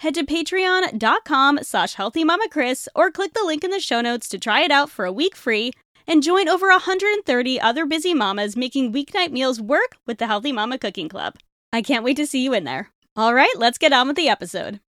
head to patreon.com slash healthymamakris or click the link in the show notes to try it out for a week free and join over 130 other busy mamas making weeknight meals work with the Healthy Mama Cooking Club. I can't wait to see you in there. All right, let's get on with the episode.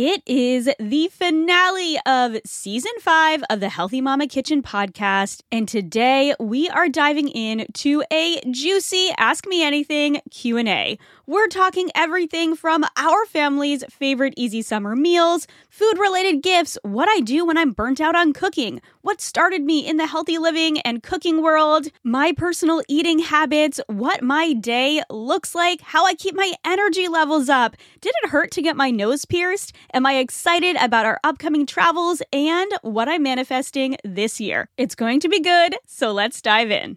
It is the finale of season five of the Healthy Mama Kitchen podcast. And today we are diving in to a juicy Ask Me Anything Q&A. We're talking everything from our family's favorite easy summer meals, food related gifts, what I do when I'm burnt out on cooking, what started me in the healthy living and cooking world, my personal eating habits, what my day looks like, how I keep my energy levels up. Did it hurt to get my nose pierced? Am I excited about our upcoming travels and what I'm manifesting this year? It's going to be good, so let's dive in.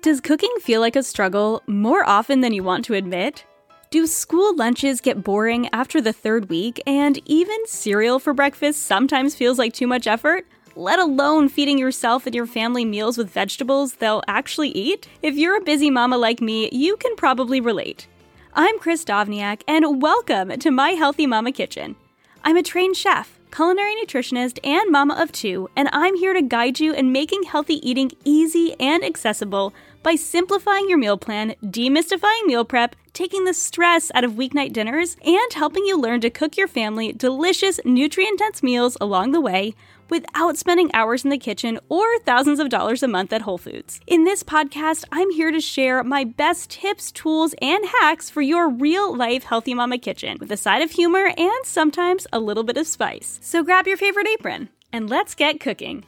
Does cooking feel like a struggle more often than you want to admit? Do school lunches get boring after the third week, and even cereal for breakfast sometimes feels like too much effort? Let alone feeding yourself and your family meals with vegetables they'll actually eat? If you're a busy mama like me, you can probably relate. I'm Kris Dovniak, and welcome to my Healthy Mama Kitchen. I'm a trained chef, culinary nutritionist, and mama of two, and I'm here to guide you in making healthy eating easy and accessible by simplifying your meal plan, demystifying meal prep, taking the stress out of weeknight dinners, and helping you learn to cook your family delicious, nutrient dense meals along the way without spending hours in the kitchen or thousands of dollars a month at Whole Foods. In this podcast, I'm here to share my best tips, tools, and hacks for your real life healthy mama kitchen with a side of humor and sometimes a little bit of spice. So grab your favorite apron and let's get cooking.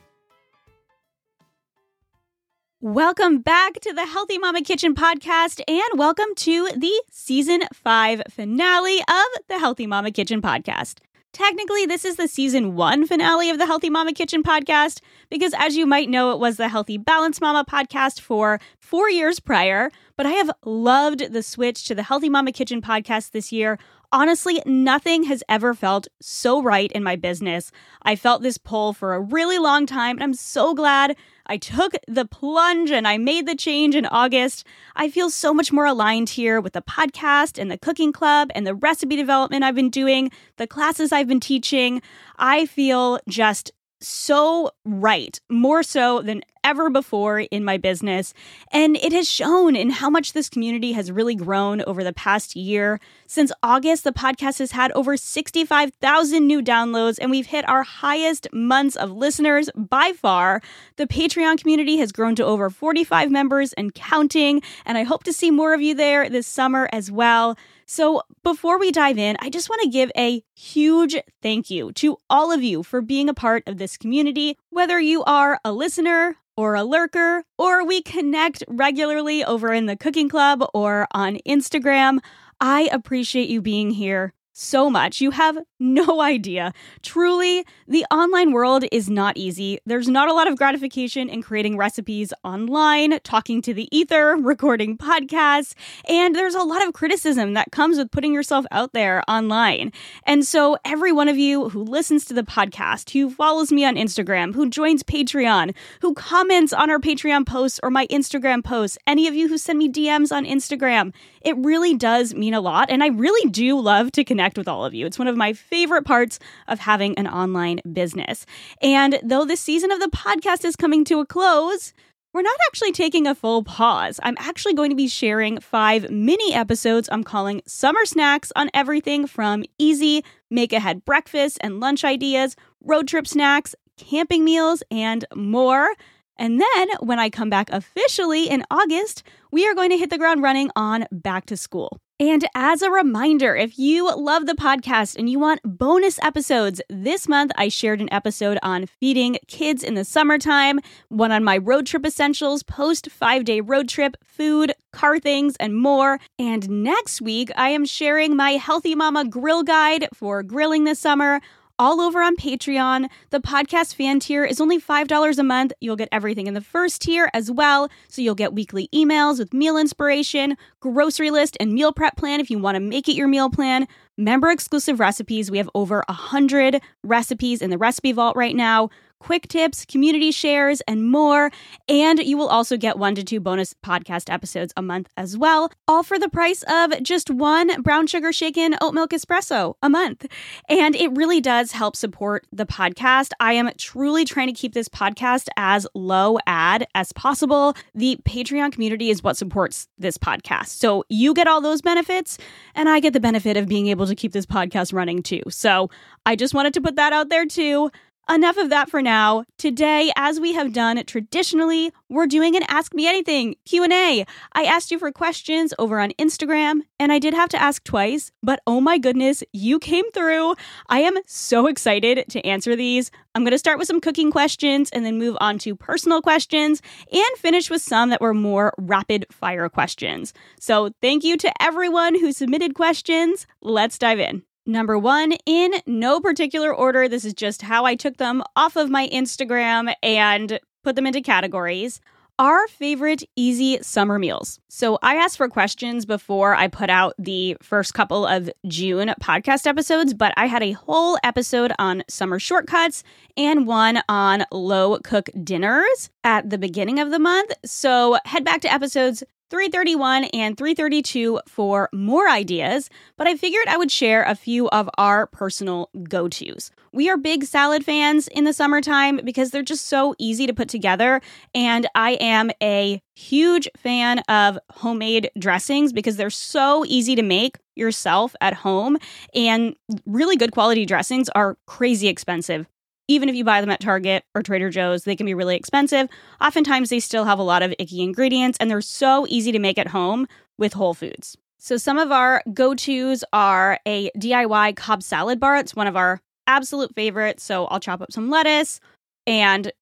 Welcome back to the Healthy Mama Kitchen podcast and welcome to the season five finale of the Healthy Mama Kitchen podcast. Technically, this is the season one finale of the Healthy Mama Kitchen podcast because, as you might know, it was the Healthy Balance Mama podcast for four years prior. But I have loved the switch to the Healthy Mama Kitchen podcast this year. Honestly, nothing has ever felt so right in my business. I felt this pull for a really long time, and I'm so glad I took the plunge and I made the change in August. I feel so much more aligned here with the podcast and the cooking club and the recipe development I've been doing, the classes I've been teaching. I feel just so right, more so than ever before in my business. And it has shown in how much this community has really grown over the past year. Since August, the podcast has had over 65,000 new downloads, and we've hit our highest months of listeners by far. The Patreon community has grown to over 45 members and counting, and I hope to see more of you there this summer as well. So, before we dive in, I just want to give a huge thank you to all of you for being a part of this community, whether you are a listener, or a lurker, or we connect regularly over in the cooking club or on Instagram. I appreciate you being here so much. You have no idea. Truly, the online world is not easy. There's not a lot of gratification in creating recipes online, talking to the ether, recording podcasts, and there's a lot of criticism that comes with putting yourself out there online. And so, every one of you who listens to the podcast, who follows me on Instagram, who joins Patreon, who comments on our Patreon posts or my Instagram posts, any of you who send me DMs on Instagram, it really does mean a lot. And I really do love to connect with all of you. It's one of my favorite parts of having an online business. And though this season of the podcast is coming to a close, we're not actually taking a full pause. I'm actually going to be sharing five mini episodes I'm calling Summer Snacks on everything from easy make ahead breakfast and lunch ideas, road trip snacks, camping meals, and more. And then when I come back officially in August, we are going to hit the ground running on back to school. And as a reminder, if you love the podcast and you want bonus episodes, this month I shared an episode on feeding kids in the summertime, one on my road trip essentials, post five day road trip, food, car things, and more. And next week, I am sharing my Healthy Mama grill guide for grilling this summer all over on Patreon. The podcast fan tier is only $5 a month. You'll get everything in the first tier as well. So you'll get weekly emails with meal inspiration, grocery list, and meal prep plan if you want to make it your meal plan. Member exclusive recipes. We have over 100 recipes in the recipe vault right now quick tips, community shares, and more. And you will also get one to two bonus podcast episodes a month as well, all for the price of just one brown sugar shaken oat milk espresso a month. And it really does help support the podcast. I am truly trying to keep this podcast as low ad as possible. The Patreon community is what supports this podcast. So you get all those benefits, and I get the benefit of being able to keep this podcast running too. So I just wanted to put that out there too enough of that for now. Today, as we have done traditionally, we're doing an Ask Me Anything Q&A. I asked you for questions over on Instagram, and I did have to ask twice, but oh my goodness, you came through. I am so excited to answer these. I'm going to start with some cooking questions and then move on to personal questions and finish with some that were more rapid fire questions. So, thank you to everyone who submitted questions. Let's dive in. Number one, in no particular order, this is just how I took them off of my Instagram and put them into categories. Our favorite easy summer meals. So, I asked for questions before I put out the first couple of June podcast episodes, but I had a whole episode on summer shortcuts and one on low cook dinners at the beginning of the month. So, head back to episodes 331 and 332 for more ideas, but I figured I would share a few of our personal go tos. We are big salad fans in the summertime because they're just so easy to put together, and I am a huge fan of homemade dressings because they're so easy to make yourself at home, and really good quality dressings are crazy expensive even if you buy them at Target or Trader Joe's, they can be really expensive. Oftentimes, they still have a lot of icky ingredients, and they're so easy to make at home with Whole Foods. So, some of our go tos are a DIY Cobb salad bar. It's one of our absolute favorites. So, I'll chop up some lettuce and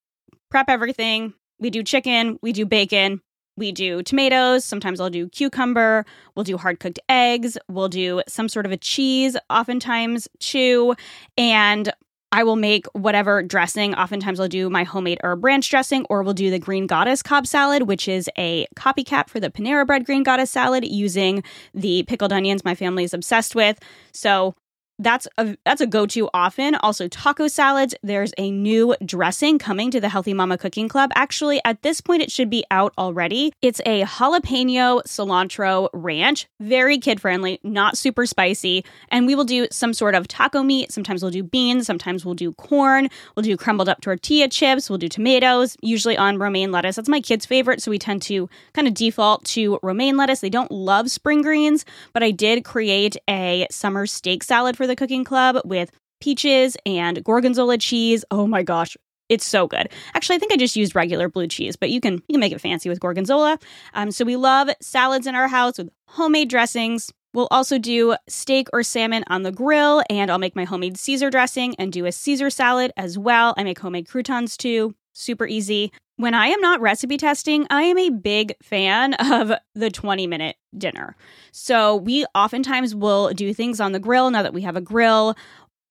prep everything. We do chicken, we do bacon, we do tomatoes. Sometimes I'll do cucumber. We'll do hard cooked eggs. We'll do some sort of a cheese, oftentimes, too. And I will make whatever dressing. Oftentimes, I'll do my homemade herb ranch dressing, or we'll do the Green Goddess Cobb salad, which is a copycat for the Panera Bread Green Goddess salad using the pickled onions my family is obsessed with. So that's a that's a go-to often. Also taco salads. There's a new dressing coming to the Healthy Mama Cooking Club. Actually, at this point it should be out already. It's a jalapeno cilantro ranch, very kid-friendly, not super spicy, and we will do some sort of taco meat. Sometimes we'll do beans, sometimes we'll do corn, we'll do crumbled up tortilla chips, we'll do tomatoes, usually on romaine lettuce. That's my kids' favorite, so we tend to kind of default to romaine lettuce. They don't love spring greens, but I did create a summer steak salad for the cooking club with peaches and gorgonzola cheese. Oh my gosh, it's so good. Actually, I think I just used regular blue cheese, but you can you can make it fancy with gorgonzola. Um, so we love salads in our house with homemade dressings. We'll also do steak or salmon on the grill, and I'll make my homemade Caesar dressing and do a Caesar salad as well. I make homemade croutons too. Super easy. When I am not recipe testing, I am a big fan of the 20 minute dinner. So we oftentimes will do things on the grill now that we have a grill.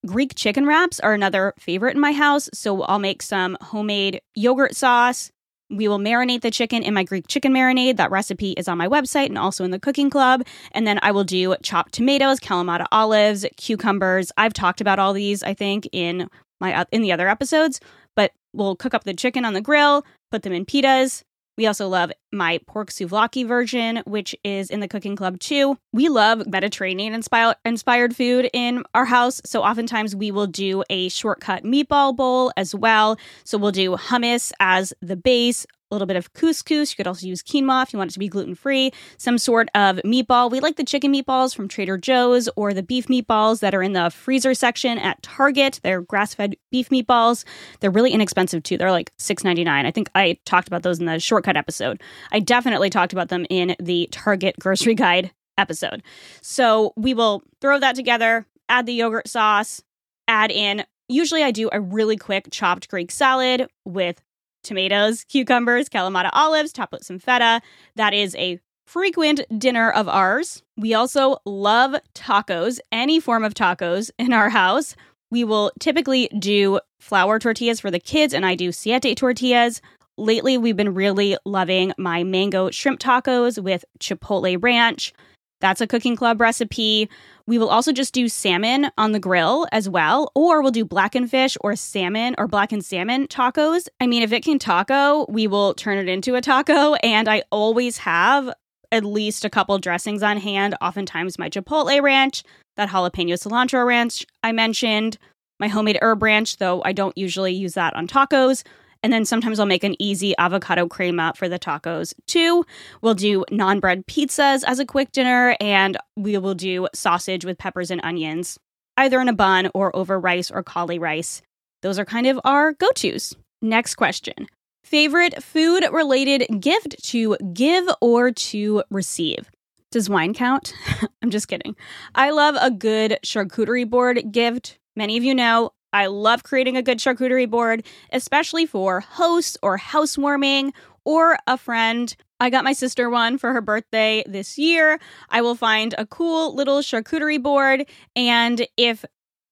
Greek chicken wraps are another favorite in my house. So I'll make some homemade yogurt sauce. We will marinate the chicken in my Greek chicken marinade. That recipe is on my website and also in the cooking club. And then I will do chopped tomatoes, Kalamata olives, cucumbers. I've talked about all these, I think, in my uh, in the other episodes. But we'll cook up the chicken on the grill, put them in pitas. We also love my pork souvlaki version, which is in the cooking club too. We love Mediterranean inspired food in our house, so oftentimes we will do a shortcut meatball bowl as well. So we'll do hummus as the base, a little bit of couscous. You could also use quinoa if you want it to be gluten free, some sort of meatball. We like the chicken meatballs from Trader Joe's or the beef meatballs that are in the freezer section at Target. They're grass fed beef meatballs. They're really inexpensive too. They're like $6.99. I think I talked about those in the shortcut episode. I definitely talked about them in the Target grocery guide episode. So we will throw that together, add the yogurt sauce, add in. Usually, I do a really quick chopped Greek salad with tomatoes, cucumbers, Kalamata olives, top with some feta. That is a frequent dinner of ours. We also love tacos, any form of tacos in our house. We will typically do flour tortillas for the kids, and I do siete tortillas. Lately, we've been really loving my mango shrimp tacos with chipotle ranch. That's a cooking club recipe. We will also just do salmon on the grill as well, or we'll do blackened fish or salmon or blackened salmon tacos. I mean, if it can taco, we will turn it into a taco. And I always have at least a couple dressings on hand, oftentimes my chipotle ranch, that jalapeno cilantro ranch I mentioned, my homemade herb ranch, though I don't usually use that on tacos. And then sometimes I'll make an easy avocado crema for the tacos too. We'll do non bread pizzas as a quick dinner, and we will do sausage with peppers and onions, either in a bun or over rice or cauli rice. Those are kind of our go tos. Next question Favorite food related gift to give or to receive? Does wine count? I'm just kidding. I love a good charcuterie board gift. Many of you know I love creating a good charcuterie board, especially for hosts or housewarming or a friend. I got my sister one for her birthday this year. I will find a cool little charcuterie board. And if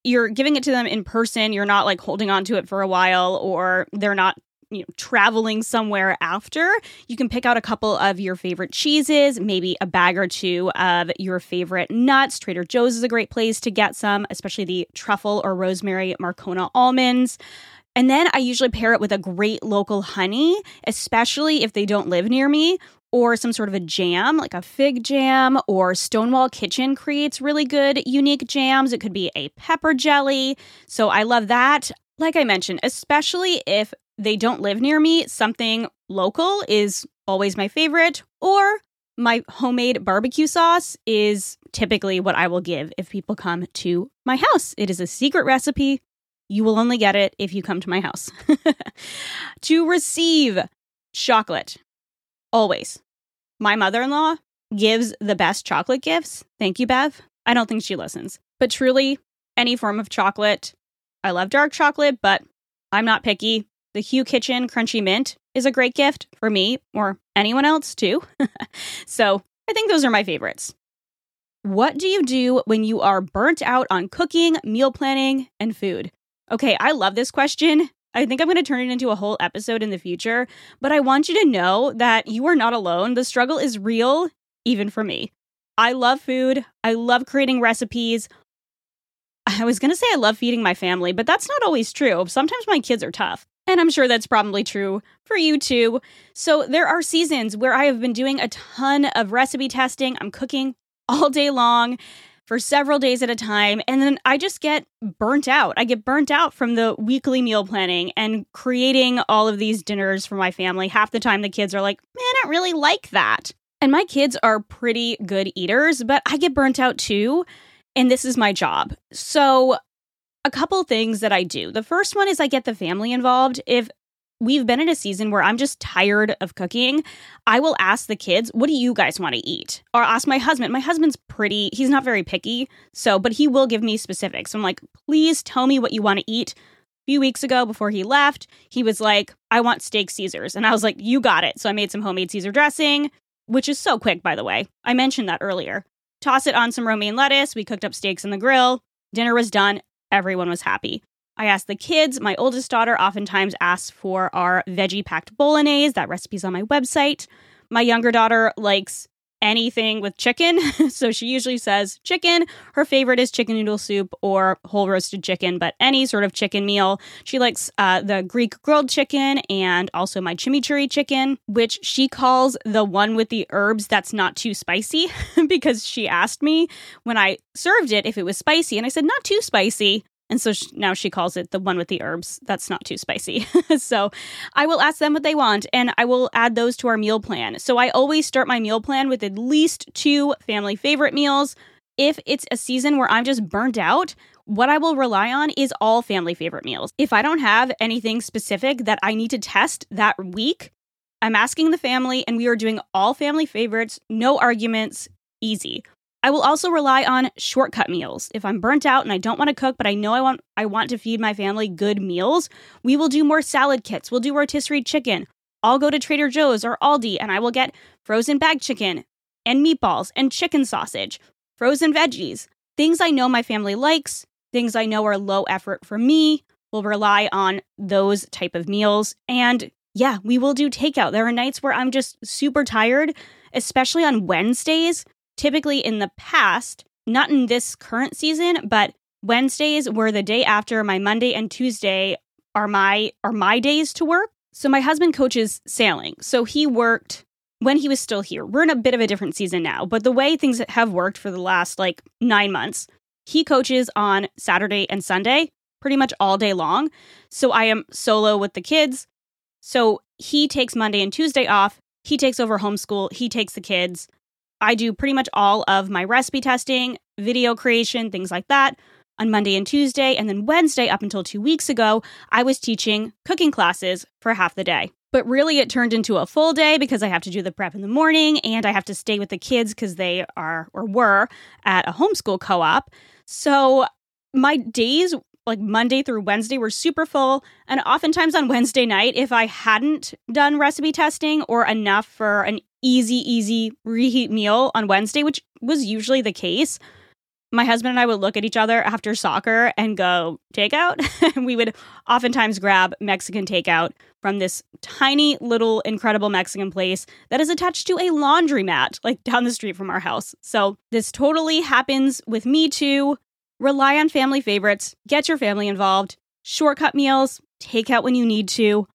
you're giving it to them in person, you're not like holding on to it for a while or they're not you know traveling somewhere after you can pick out a couple of your favorite cheeses maybe a bag or two of your favorite nuts trader joe's is a great place to get some especially the truffle or rosemary marcona almonds and then i usually pair it with a great local honey especially if they don't live near me or some sort of a jam, like a fig jam, or Stonewall Kitchen creates really good, unique jams. It could be a pepper jelly. So I love that. Like I mentioned, especially if they don't live near me, something local is always my favorite, or my homemade barbecue sauce is typically what I will give if people come to my house. It is a secret recipe. You will only get it if you come to my house. to receive chocolate, always. My mother in law gives the best chocolate gifts. Thank you, Bev. I don't think she listens, but truly, any form of chocolate. I love dark chocolate, but I'm not picky. The Hu Kitchen Crunchy Mint is a great gift for me or anyone else too. so I think those are my favorites. What do you do when you are burnt out on cooking, meal planning, and food? Okay, I love this question. I think I'm going to turn it into a whole episode in the future, but I want you to know that you are not alone. The struggle is real, even for me. I love food, I love creating recipes. I was going to say I love feeding my family, but that's not always true. Sometimes my kids are tough. And I'm sure that's probably true for you too. So there are seasons where I have been doing a ton of recipe testing. I'm cooking all day long for several days at a time. And then I just get burnt out. I get burnt out from the weekly meal planning and creating all of these dinners for my family. Half the time, the kids are like, man, I don't really like that. And my kids are pretty good eaters, but I get burnt out too. And this is my job. So a couple things that I do. The first one is I get the family involved. If we've been in a season where I'm just tired of cooking, I will ask the kids, what do you guys want to eat? Or ask my husband. My husband's pretty, he's not very picky. So, but he will give me specifics. I'm like, please tell me what you want to eat. A few weeks ago, before he left, he was like, I want steak Caesars. And I was like, you got it. So I made some homemade Caesar dressing, which is so quick, by the way. I mentioned that earlier. Toss it on some romaine lettuce. We cooked up steaks in the grill. Dinner was done everyone was happy. I asked the kids. My oldest daughter oftentimes asks for our veggie packed bolognese. That recipe's on my website. My younger daughter likes anything with chicken. so she usually says chicken. Her favorite is chicken noodle soup or whole roasted chicken, but any sort of chicken meal. She likes uh, the Greek grilled chicken and also my chimichurri chicken, which she calls the one with the herbs that's not too spicy because she asked me when I served it if it was spicy. And I said, not too spicy. And so now she calls it the one with the herbs. That's not too spicy. so I will ask them what they want and I will add those to our meal plan. So I always start my meal plan with at least two family favorite meals. If it's a season where I'm just burnt out, what I will rely on is all family favorite meals. If I don't have anything specific that I need to test that week, I'm asking the family and we are doing all family favorites, no arguments, easy. I will also rely on shortcut meals. If I'm burnt out and I don't want to cook, but I know I want I want to feed my family good meals, we will do more salad kits. We'll do rotisserie chicken. I'll go to Trader Joe's or Aldi and I will get frozen bag chicken and meatballs and chicken sausage, frozen veggies, things I know my family likes, things I know are low effort for me. We'll rely on those type of meals and yeah, we will do takeout. There are nights where I'm just super tired, especially on Wednesdays typically in the past, not in this current season, but Wednesdays were the day after my Monday and Tuesday are my are my days to work. So my husband coaches sailing. So he worked when he was still here. We're in a bit of a different season now, but the way things have worked for the last like 9 months, he coaches on Saturday and Sunday pretty much all day long. So I am solo with the kids. So he takes Monday and Tuesday off. He takes over homeschool. He takes the kids. I do pretty much all of my recipe testing, video creation, things like that on Monday and Tuesday. And then Wednesday, up until two weeks ago, I was teaching cooking classes for half the day. But really, it turned into a full day because I have to do the prep in the morning and I have to stay with the kids because they are or were at a homeschool co op. So my days like Monday through Wednesday were super full. And oftentimes on Wednesday night, if I hadn't done recipe testing or enough for an easy, easy reheat meal on Wednesday, which was usually the case, my husband and I would look at each other after soccer and go, takeout. and we would oftentimes grab Mexican takeout from this tiny little incredible Mexican place that is attached to a laundromat, like down the street from our house. So this totally happens with me too. Rely on family favorites, get your family involved, shortcut meals, take out when you need to.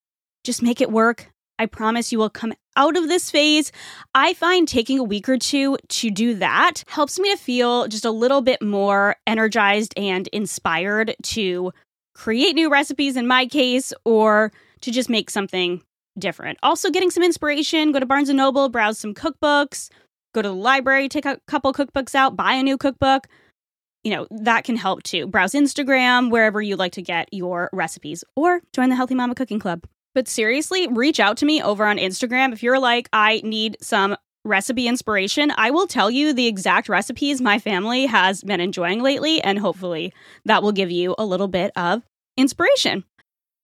Just make it work. I promise you will come out of this phase. I find taking a week or two to do that helps me to feel just a little bit more energized and inspired to create new recipes in my case or to just make something different. Also getting some inspiration, go to Barnes and Noble, browse some cookbooks, go to the library, take a couple cookbooks out, buy a new cookbook you know, that can help too. Browse Instagram, wherever you like to get your recipes, or join the Healthy Mama Cooking Club. But seriously, reach out to me over on Instagram if you're like, I need some recipe inspiration. I will tell you the exact recipes my family has been enjoying lately, and hopefully that will give you a little bit of inspiration.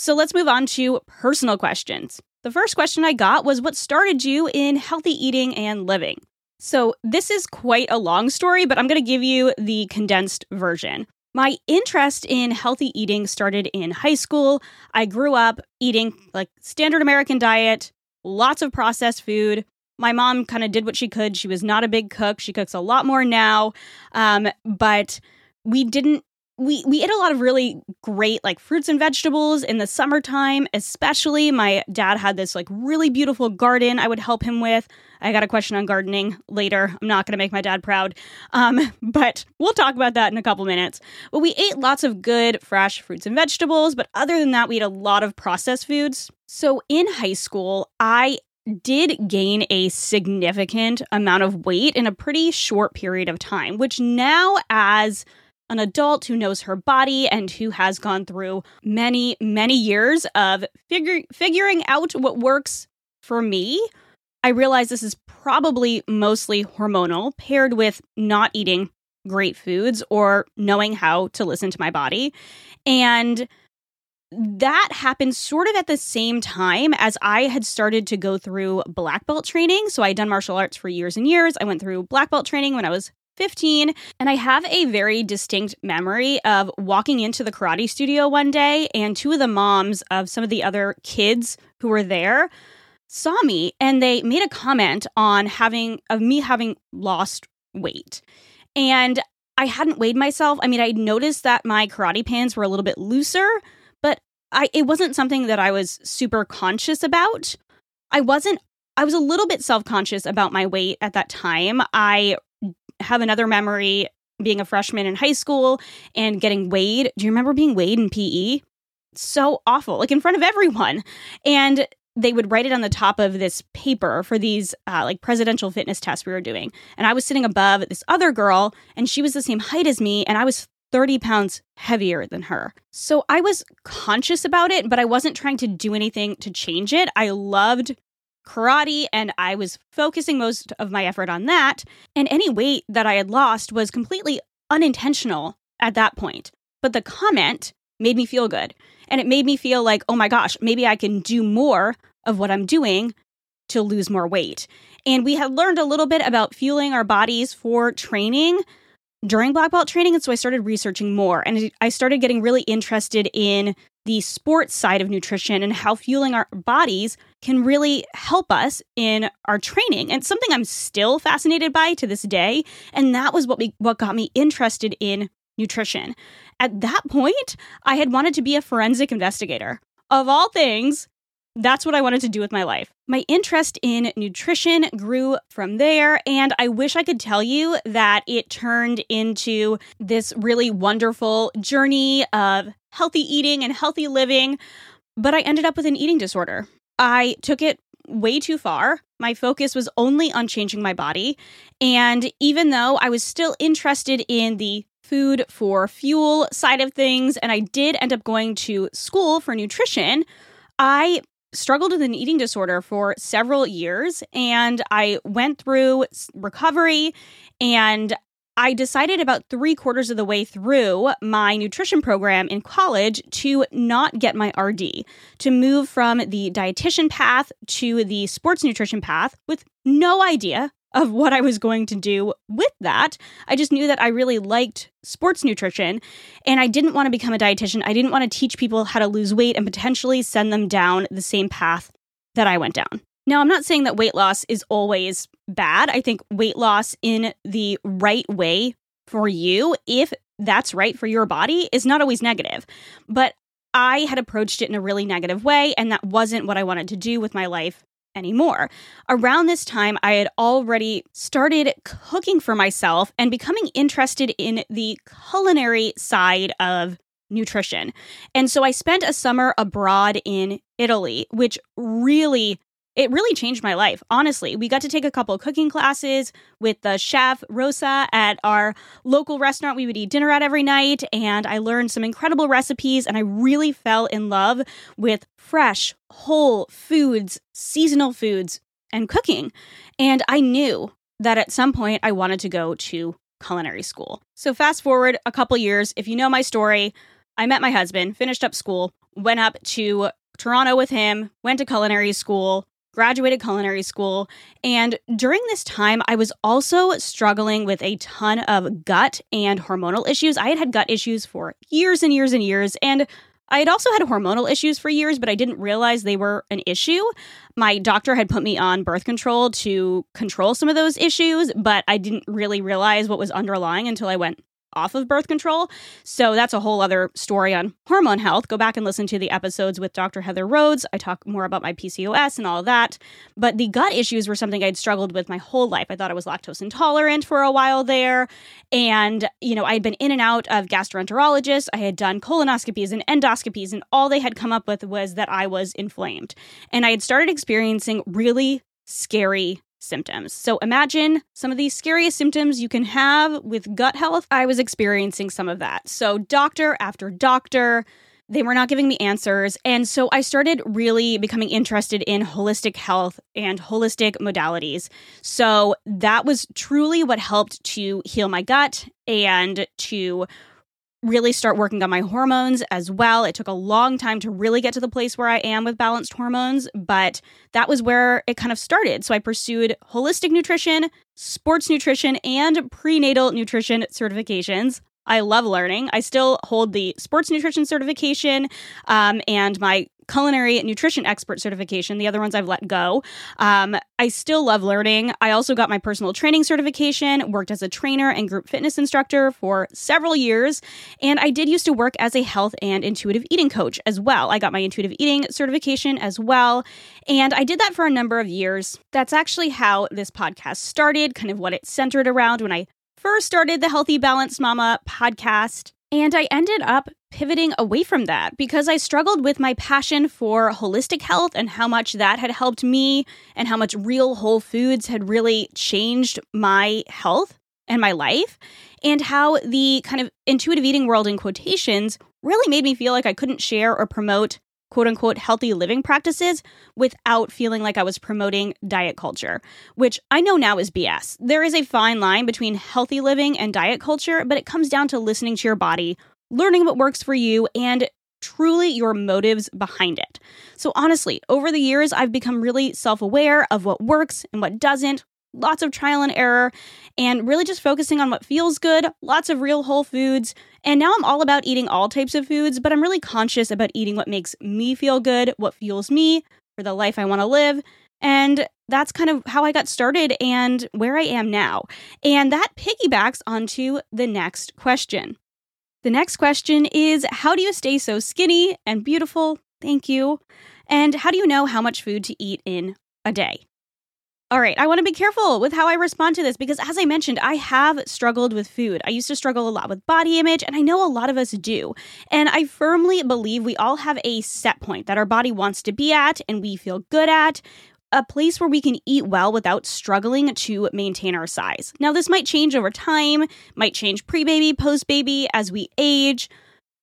So let's move on to personal questions. The first question I got was what started you in healthy eating and living? So this is quite a long story, but I'm going to give you the condensed version. My interest in healthy eating started in high school. I grew up eating like standard American diet, lots of processed food. My mom kind of did what she could. She was not a big cook. She cooks a lot more now. Um, but we didn't we we ate a lot of really great like fruits and vegetables in the summertime especially my dad had this like really beautiful garden i would help him with. I got a question on gardening later. I'm not going to make my dad proud um, but we'll talk about that in a couple minutes. But we ate lots of good fresh fruits and vegetables but other than that we ate a lot of processed foods. So in high school i did gain a significant amount of weight in a pretty short period of time, which now, as an adult who knows her body and who has gone through many, many years of figure, figuring out what works for me, I realize this is probably mostly hormonal, paired with not eating great foods or knowing how to listen to my body. And that happened sort of at the same time as I had started to go through black belt training. So I had done martial arts for years and years. I went through black belt training when I was 15, and I have a very distinct memory of walking into the karate studio one day, and two of the moms of some of the other kids who were there saw me and they made a comment on having of me having lost weight. And I hadn't weighed myself. I mean, I noticed that my karate pants were a little bit looser, but I it wasn't something that I was super conscious about. I wasn't I was a little bit self-conscious about my weight at that time. I have another memory being a freshman in high school and getting weighed. Do you remember being weighed in PE? So awful, like in front of everyone. And they would write it on the top of this paper for these uh, like presidential fitness tests we were doing. And I was sitting above this other girl, and she was the same height as me, and I was 30 pounds heavier than her. So I was conscious about it, but I wasn't trying to do anything to change it. I loved karate and I was focusing most of my effort on that. And any weight that I had lost was completely unintentional at that point. But the comment made me feel good. And it made me feel like, oh my gosh, maybe I can do more of what I'm doing to lose more weight. And we had learned a little bit about fueling our bodies for training during black belt training. And so I started researching more and I started getting really interested in the sports side of nutrition and how fueling our bodies can really help us in our training. And something I'm still fascinated by to this day. And that was what we, what got me interested in nutrition. At that point, I had wanted to be a forensic investigator. Of all things, that's what I wanted to do with my life. My interest in nutrition grew from there, and I wish I could tell you that it turned into this really wonderful journey of healthy eating and healthy living, but I ended up with an eating disorder. I took it way too far. My focus was only on changing my body, and even though I was still interested in the food for fuel side of things, and I did end up going to school for nutrition, I struggled with an eating disorder for several years and I went through recovery and I decided about three quarters of the way through my nutrition program in college to not get my RD, to move from the dietitian path to the sports nutrition path with no idea of what I was going to do with that. I just knew that I really liked sports nutrition and I didn't want to become a dietitian. I didn't want to teach people how to lose weight and potentially send them down the same path that I went down. Now, I'm not saying that weight loss is always bad. I think weight loss in the right way for you, if that's right for your body, is not always negative. But I had approached it in a really negative way, and that wasn't what I wanted to do with my life anymore. Around this time, I had already started cooking for myself and becoming interested in the culinary side of nutrition. And so I spent a summer abroad in Italy, which really it really changed my life. Honestly, we got to take a couple cooking classes with the chef Rosa at our local restaurant we would eat dinner at every night. And I learned some incredible recipes and I really fell in love with fresh, whole foods, seasonal foods, and cooking. And I knew that at some point I wanted to go to culinary school. So, fast forward a couple years, if you know my story, I met my husband, finished up school, went up to Toronto with him, went to culinary school, graduated culinary school. And during this time, I was also struggling with a ton of gut and hormonal issues. I had had gut issues for years and years and years. And I had also had hormonal issues for years, but I didn't realize they were an issue. My doctor had put me on birth control to control some of those issues, but I didn't really realize what was underlying until I went off of birth control. So that's a whole other story on hormone health. Go back and listen to the episodes with Dr. Heather Rhodes. I talk more about my PCOS and all of that. But the gut issues were something I'd struggled with my whole life. I thought I was lactose intolerant for a while there. And, you know, I had been in and out of gastroenterologists. I had done colonoscopies and endoscopies, and all they had come up with was that I was inflamed. And I had started experiencing really scary symptoms. So imagine some of these scariest symptoms you can have with gut health. I was experiencing some of that. So, doctor after doctor, they were not giving me answers. And so I started really becoming interested in holistic health and holistic modalities. So that was truly what helped to heal my gut and to really start working on my hormones as well. It took a long time to really get to the place where I am with balanced hormones, but that was where it kind of started. So I pursued holistic nutrition, sports nutrition, and prenatal nutrition certifications. I love learning. I still hold the sports nutrition certification um, and my culinary nutrition expert certification. The other ones I've let go. Um, I still love learning. I also got my personal training certification, worked as a trainer and group fitness instructor for several years. And I did used to work as a health and intuitive eating coach as well. I got my intuitive eating certification as well. And I did that for a number of years. That's actually how this podcast started, kind of what it centered around when I first started the Healthy Balanced Mama podcast. And I ended up pivoting away from that because I struggled with my passion for holistic health and how much that had helped me and how much real whole foods had really changed my health and my life, and how the kind of intuitive eating world in quotations really made me feel like I couldn't share or promote quote unquote healthy living practices without feeling like I was promoting diet culture, which I know now is BS. There is a fine line between healthy living and diet culture, but it comes down to listening to your body, learning what works for you, and truly your motives behind it. So, honestly, over the years, I've become really self aware of what works and what doesn't, lots of trial and error, and really just focusing on what feels good, lots of real whole foods. And now I'm all about eating all types of foods, but I'm really conscious about eating what makes me feel good, what fuels me for the life I want to live. And that's kind of how I got started and where I am now. And that piggybacks onto the next question. The next question is How do you stay so skinny and beautiful? Thank you. And how do you know how much food to eat in a day? All right, I want to be careful with how I respond to this because, as I mentioned, I have struggled with food. I used to struggle a lot with body image, and I know a lot of us do. And I firmly believe we all have a set point that our body wants to be at and we feel good at. A place where we can eat well without struggling to maintain our size. Now, this might change over time, might change pre baby, post baby, as we age.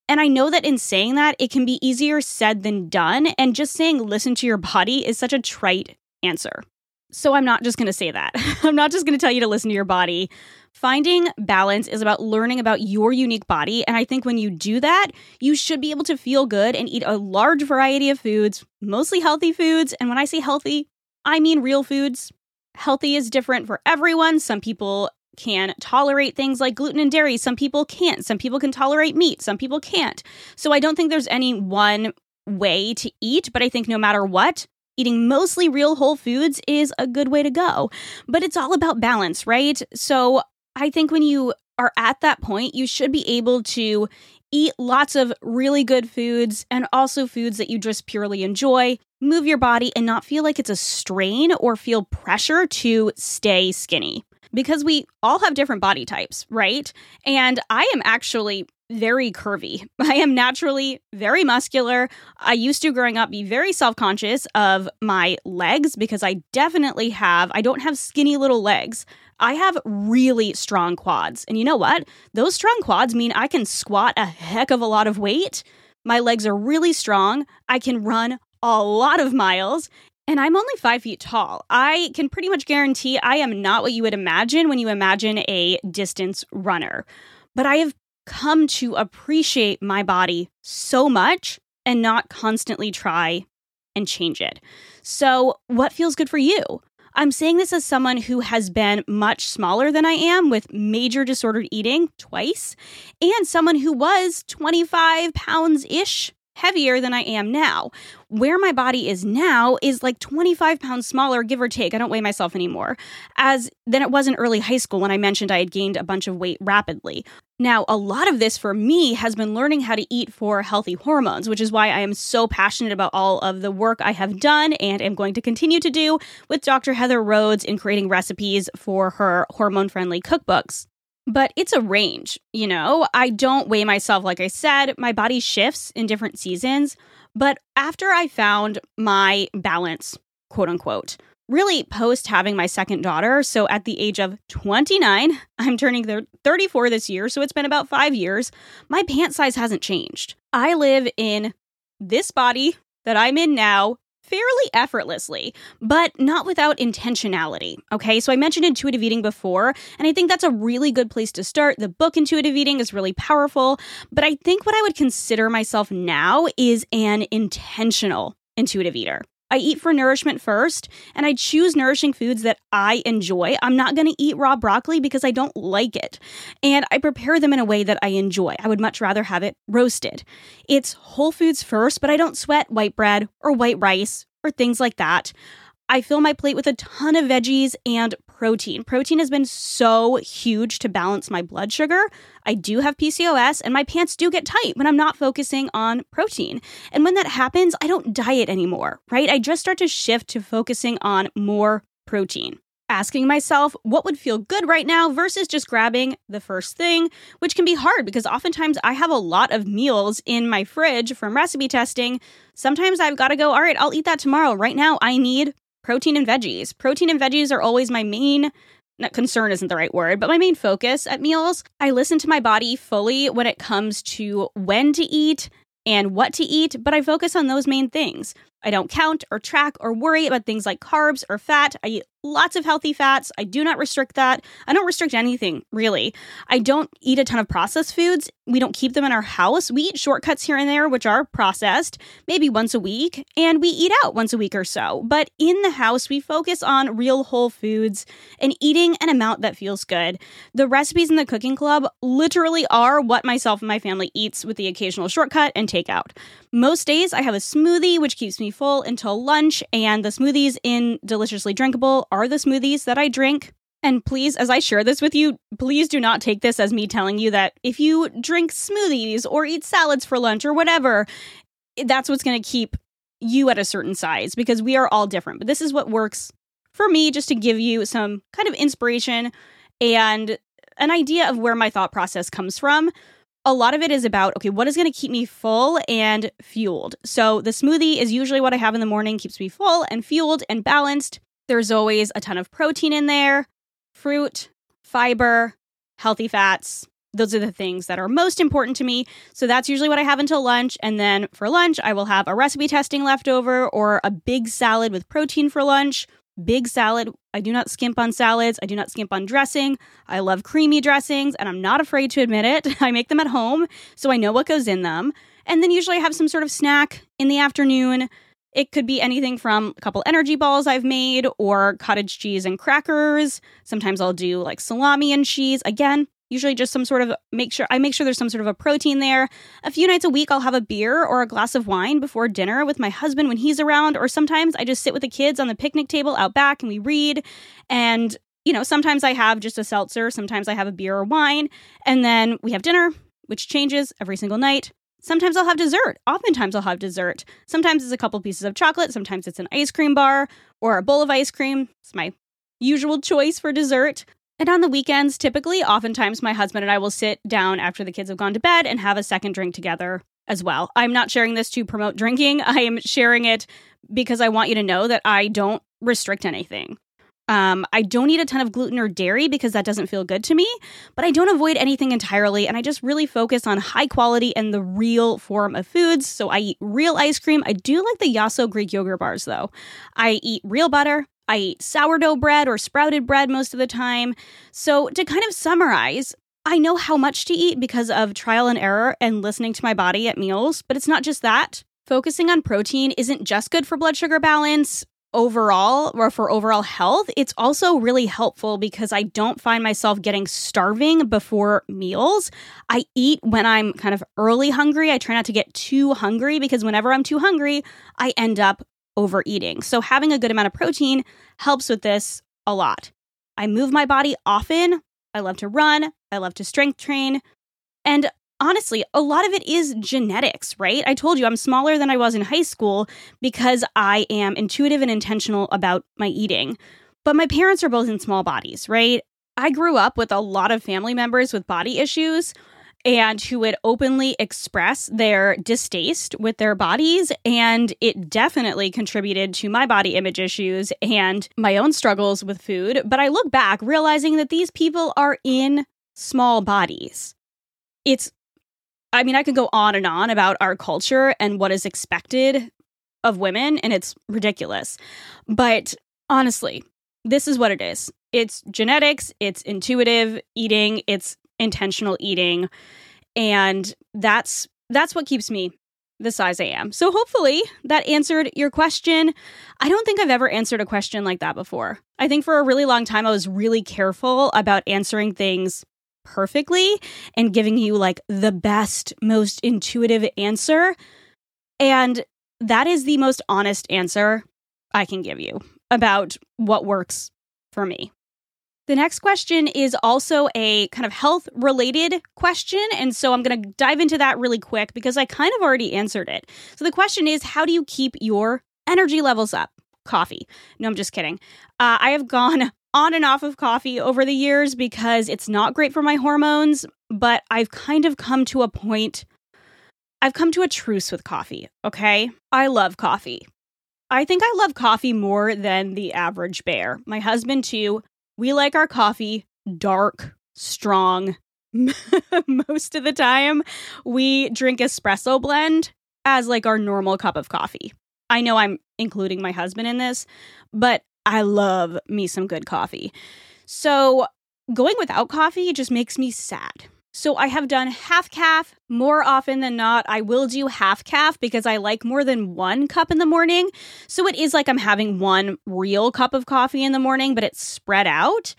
And I know that in saying that, it can be easier said than done. And just saying listen to your body is such a trite answer. So I'm not just going to say that. I'm not just going to tell you to listen to your body. Finding balance is about learning about your unique body. And I think when you do that, you should be able to feel good and eat a large variety of foods, mostly healthy foods. And when I say healthy, I mean real foods. Healthy is different for everyone. Some people can tolerate things like gluten and dairy. Some people can't. Some people can tolerate meat. Some people can't. So I don't think there's any one way to eat, but I think no matter what, eating mostly real whole foods is a good way to go. But it's all about balance, right? So I think when you are at that point, you should be able to eat lots of really good foods and also foods that you just purely enjoy. Move your body and not feel like it's a strain or feel pressure to stay skinny. Because we all have different body types, right? And I am actually very curvy. I am naturally very muscular. I used to growing up be very self-conscious of my legs because I definitely have I don't have skinny little legs. I have really strong quads. And you know what? Those strong quads mean I can squat a heck of a lot of weight. My legs are really strong. I can run a lot of miles. And I'm only five feet tall. I can pretty much guarantee I am not what you would imagine when you imagine a distance runner. But I have come to appreciate my body so much and not constantly try and change it. So, what feels good for you? I'm saying this as someone who has been much smaller than I am with major disordered eating twice, and someone who was 25 pounds ish heavier than I am now. Where my body is now is like 25 pounds smaller, give or take. I don't weigh myself anymore, as than it was in early high school when I mentioned I had gained a bunch of weight rapidly. Now, a lot of this for me has been learning how to eat for healthy hormones, which is why I am so passionate about all of the work I have done and am going to continue to do with Dr. Heather Rhodes in creating recipes for her hormone friendly cookbooks but it's a range, you know? I don't weigh myself, like I said, my body shifts in different seasons. But after I found my balance, quote unquote, really post having my second daughter, so at the age of 29, I'm turning 34 this year, so it's been about five years, my pant size hasn't changed. I live in this body that I'm in now fairly effortlessly, but not without intentionality. Okay, so I mentioned intuitive eating before, and I think that's a really good place to start. The book Intuitive Eating is really powerful, but I think what I would consider myself now is an intentional intuitive eater. I eat for nourishment first, and I choose nourishing foods that I enjoy. I'm not going to eat raw broccoli because I don't like it. And I prepare them in a way that I enjoy. I would much rather have it roasted. It's whole foods first, but I don't sweat white bread or white rice or things like that. I fill my plate with a ton of veggies and protein. Protein has been so huge to balance my blood sugar. I do have PCOS and my pants do get tight when I'm not focusing on protein. And when that happens, I don't diet anymore, right? I just start to shift to focusing on more protein. Asking myself what would feel good right now versus just grabbing the first thing, which can be hard because oftentimes I have a lot of meals in my fridge from recipe testing. Sometimes I've got to go, all right, I'll eat that tomorrow. Right now, I need protein and veggies. Protein and veggies are always my main not concern isn't the right word, but my main focus at meals. I listen to my body fully when it comes to when to eat and what to eat, but I focus on those main things. I don't count or track or worry about things like carbs or fat. I eat lots of healthy fats. I do not restrict that. I don't restrict anything, really. I don't eat a ton of processed foods. We don't keep them in our house. We eat shortcuts here and there, which are processed, maybe once a week, and we eat out once a week or so. But in the house, we focus on real whole foods and eating an amount that feels good. The recipes in the cooking club literally are what myself and my family eats with the occasional shortcut and takeout. Most days, I have a smoothie, which keeps me full until lunch, and the smoothies in Deliciously Drinkable are the smoothies that I drink. And please, as I share this with you, please do not take this as me telling you that if you drink smoothies or eat salads for lunch or whatever, that's what's going to keep you at a certain size because we are all different. But this is what works for me just to give you some kind of inspiration and an idea of where my thought process comes from a lot of it is about okay, what is going to keep me full and fueled? So the smoothie is usually what I have in the morning, keeps me full and fueled and balanced. There's always a ton of protein in there, fruit, fiber, healthy fats. Those are the things that are most important to me. So that's usually what I have until lunch. And then for lunch, I will have a recipe testing left over or a big salad with protein for lunch big salad. I do not skimp on salads. I do not skimp on dressing. I love creamy dressings, and I'm not afraid to admit it. I make them at home, so I know what goes in them. And then usually I have some sort of snack in the afternoon. It could be anything from a couple energy balls I've made or cottage cheese and crackers. Sometimes I'll do like salami and cheese. Again, usually just some sort of make sure I make sure there's some sort of a protein there. A few nights a week I'll have a beer or a glass of wine before dinner with my husband when he's around or sometimes I just sit with the kids on the picnic table out back and we read and you know, sometimes I have just a seltzer, sometimes I have a beer or wine, and then we have dinner, which changes every single night. Sometimes I'll have dessert. Oftentimes I'll have dessert. Sometimes it's a couple pieces of chocolate, sometimes it's an ice cream bar or a bowl of ice cream. It's my usual choice for dessert. And on the weekends, typically, oftentimes, my husband and I will sit down after the kids have gone to bed and have a second drink together as well. I'm not sharing this to promote drinking. I am sharing it because I want you to know that I don't restrict anything. Um, I don't eat a ton of gluten or dairy because that doesn't feel good to me, but I don't avoid anything entirely. And I just really focus on high quality and the real form of foods. So I eat real ice cream. I do like the Yasso Greek yogurt bars though. I eat real butter. I eat sourdough bread or sprouted bread most of the time. So, to kind of summarize, I know how much to eat because of trial and error and listening to my body at meals, but it's not just that. Focusing on protein isn't just good for blood sugar balance. overall or for overall health, it's also really helpful because I don't find myself getting starving before meals. I eat when I'm kind of early hungry. I try not to get too hungry because whenever I'm too hungry, I end up overeating. So having a good amount of protein helps with this a lot. I move my body often. I love to run. I love to strength train. And honestly, a lot of it is genetics, right? I told you I'm smaller than I was in high school because I am intuitive and intentional about my eating. But my parents are both in small bodies, right? I grew up with a lot of family members with body issues and who would openly express their distaste with their bodies. And it definitely contributed to my body image issues and my own struggles with food. But I look back realizing that these people are in small bodies. It's I mean, I could go on and on about our culture and what is expected of women, and it's ridiculous. But honestly, this is what it is it's genetics, it's intuitive eating, it's intentional eating. And that's that's what keeps me the size I am. So hopefully that answered your question. I don't think I've ever answered a question like that before. I think for a really long time I was really careful about answering things perfectly and giving you like the best, most intuitive answer. And that is the most honest answer I can give you about what works for me. The next question is also a kind of health related question. And so I'm going to dive into that really quick because I kind of already answered it. So the question is how do you keep your energy levels up? Coffee. No, I'm just kidding. Uh, I have gone on and off of coffee over the years because it's not great for my hormones, but I've kind of come to a point, I've come to a truce with coffee, okay? I love coffee. I think I love coffee more than the average bear. My husband, too. We like our coffee dark, strong. Most of the time, we drink espresso blend as like our normal cup of coffee. I know I'm including my husband in this, but I love me some good coffee. So going without coffee just makes me sad. So I have done half caff more often than not. I will do half caff because I like more than one cup in the morning. So it is like I'm having one real cup of coffee in the morning, but it's spread out.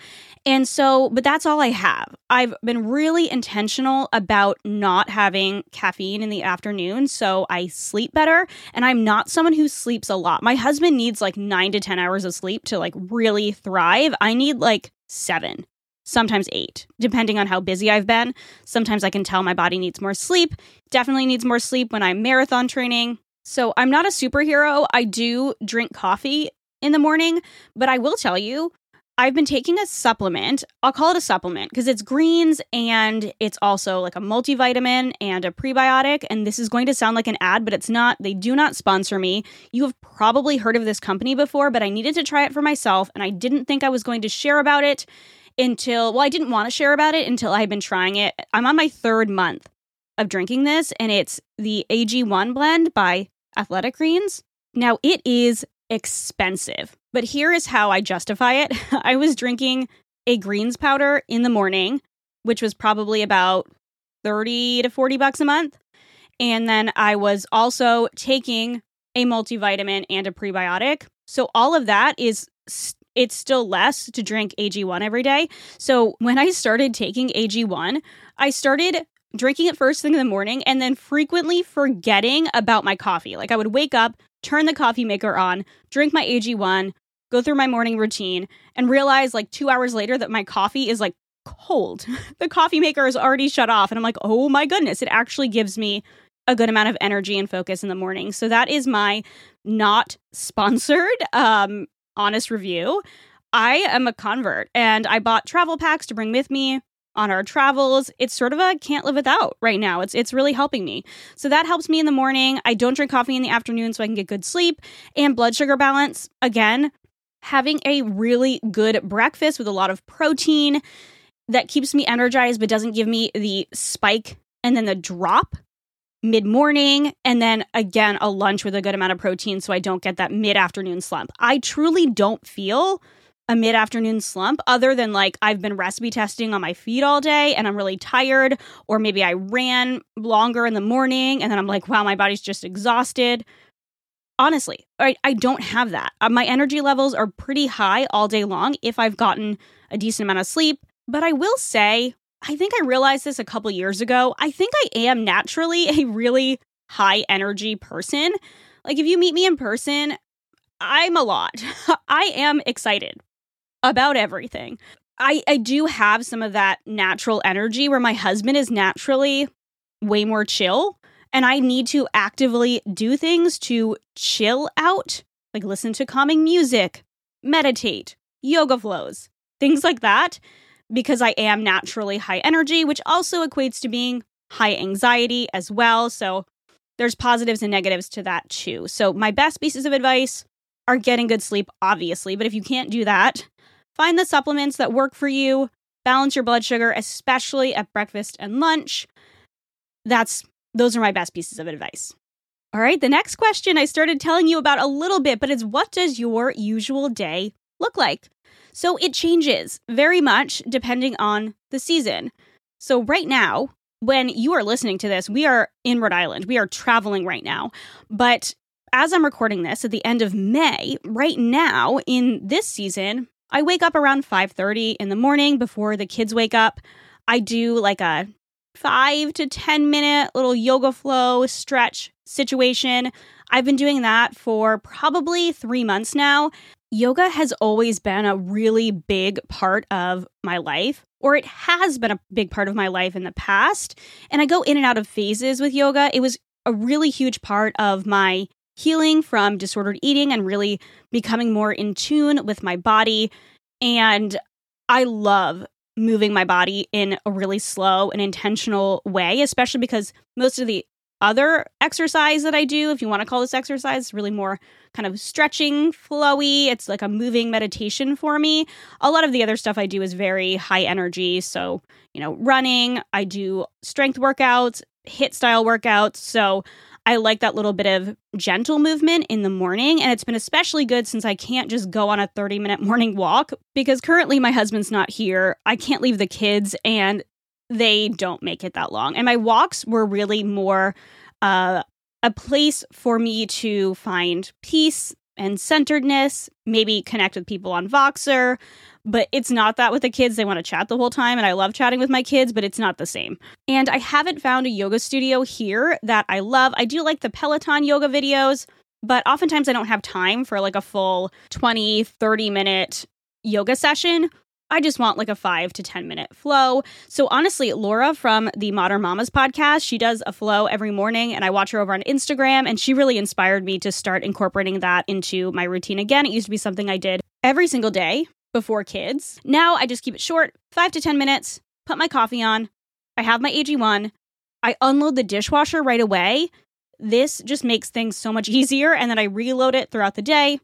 And so, but that's all I have. I've been really intentional about not having caffeine in the afternoon so I sleep better. And I'm not someone who sleeps a lot. My husband needs like nine to 10 hours of sleep to like really thrive. I need like seven sometimes eight, depending on how busy I've been. Sometimes I can tell my body needs more sleep, definitely needs more sleep when I'm marathon training. So I'm not a superhero. I do drink coffee in the morning, but I will tell you, I've been taking a supplement. I'll call it a supplement because it's greens and it's also like a multivitamin and a prebiotic. And this is going to sound like an ad, but it's not. They do not sponsor me. You have probably heard of this company before, but I needed to try it for myself and I didn't think I was going to share about it until, well, I didn't want to share about it until I had been trying it. I'm on my third month of drinking this, and it's the AG1 blend by Athletic Greens. Now, it is expensive, but here is how I justify it. I was drinking a greens powder in the morning, which was probably about 30 to 40 bucks a month. And then I was also taking a multivitamin and a prebiotic. So all of that is it's still less to drink AG1 every day. So when I started taking AG1, I started drinking it first thing in the morning and then frequently forgetting about my coffee. Like I would wake up, turn the coffee maker on, drink my AG1, go through my morning routine, and realize like two hours later that my coffee is like cold. the coffee maker is already shut off. And I'm like, oh my goodness, it actually gives me a good amount of energy and focus in the morning. So that is my not sponsored um, honest review, I am a convert and I bought travel packs to bring with me on our travels. It's sort of a can't live without right now. It's it's really helping me. So that helps me in the morning. I don't drink coffee in the afternoon so I can get good sleep and blood sugar balance. Again, having a really good breakfast with a lot of protein that keeps me energized but doesn't give me the spike and then the drop mid morning, and then again, a lunch with a good amount of protein so I don't get that mid afternoon slump. I truly don't feel a mid afternoon slump other than like I've been recipe testing on my feet all day and I'm really tired, or maybe I ran longer in the morning and then I'm like, wow, my body's just exhausted. honestly, I, I don't have that. Uh, my energy levels are pretty high all day long if I've gotten a decent amount of sleep. But I will say, I think I realized this a couple years ago. I think I am naturally a really high energy person. Like, if you meet me in person, I'm a lot. I am excited about everything. I, I do have some of that natural energy where my husband is naturally way more chill and I need to actively do things to chill out, like listen to calming music, meditate, yoga flows, things like that, because I am naturally high energy, which also equates to being high anxiety as well. So there's positives and negatives to that too. So my best pieces of advice are getting good sleep, obviously, but if you can't do that, find the supplements that work for you, balance your blood sugar, especially at breakfast and lunch. That's those are my best pieces of advice. All right, the next question I started telling you about a little bit, but it's what does your usual day look like? So it changes very much depending on the season. So, right now, when you are listening to this, we are in Rhode Island. We are traveling right now. But as I'm recording this at the end of May, right now in this season, I wake up around 5:30 in the morning before the kids wake up. I do like a five to 10 minute little yoga flow stretch situation. I've been doing that for probably three months now. Yoga has always been a really big part of my life, or it has been a big part of my life in the past. And I go in and out of phases with yoga. It was a really huge part of my healing from disordered eating and really becoming more in tune with my body. And I love moving my body in a really slow and intentional way, especially because most of the other exercise that I do, if you want to call this exercise, really more kind of stretching, flowy. It's like a moving meditation for me. A lot of the other stuff I do is very high energy. So, you know, running, I do strength workouts, HIIT style workouts. So, I like that little bit of gentle movement in the morning. And it's been especially good since I can't just go on a 30 minute morning walk because currently my husband's not here. I can't leave the kids and they don't make it that long. And my walks were really more uh, a place for me to find peace and centeredness, maybe connect with people on Voxer, but it's not that with the kids. They want to chat the whole time, and I love chatting with my kids, but it's not the same. And I haven't found a yoga studio here that I love. I do like the Peloton yoga videos, but oftentimes I don't have time for like a full 20, 30 minute yoga session. I just want like a five to 10 minute flow. So, honestly, Laura from the Modern Mamas podcast, she does a flow every morning, and I watch her over on Instagram, and she really inspired me to start incorporating that into my routine again. It used to be something I did every single day before kids. Now I just keep it short, five to 10 minutes, put my coffee on. I have my AG1. I unload the dishwasher right away. This just makes things so much easier. And then I reload it throughout the day.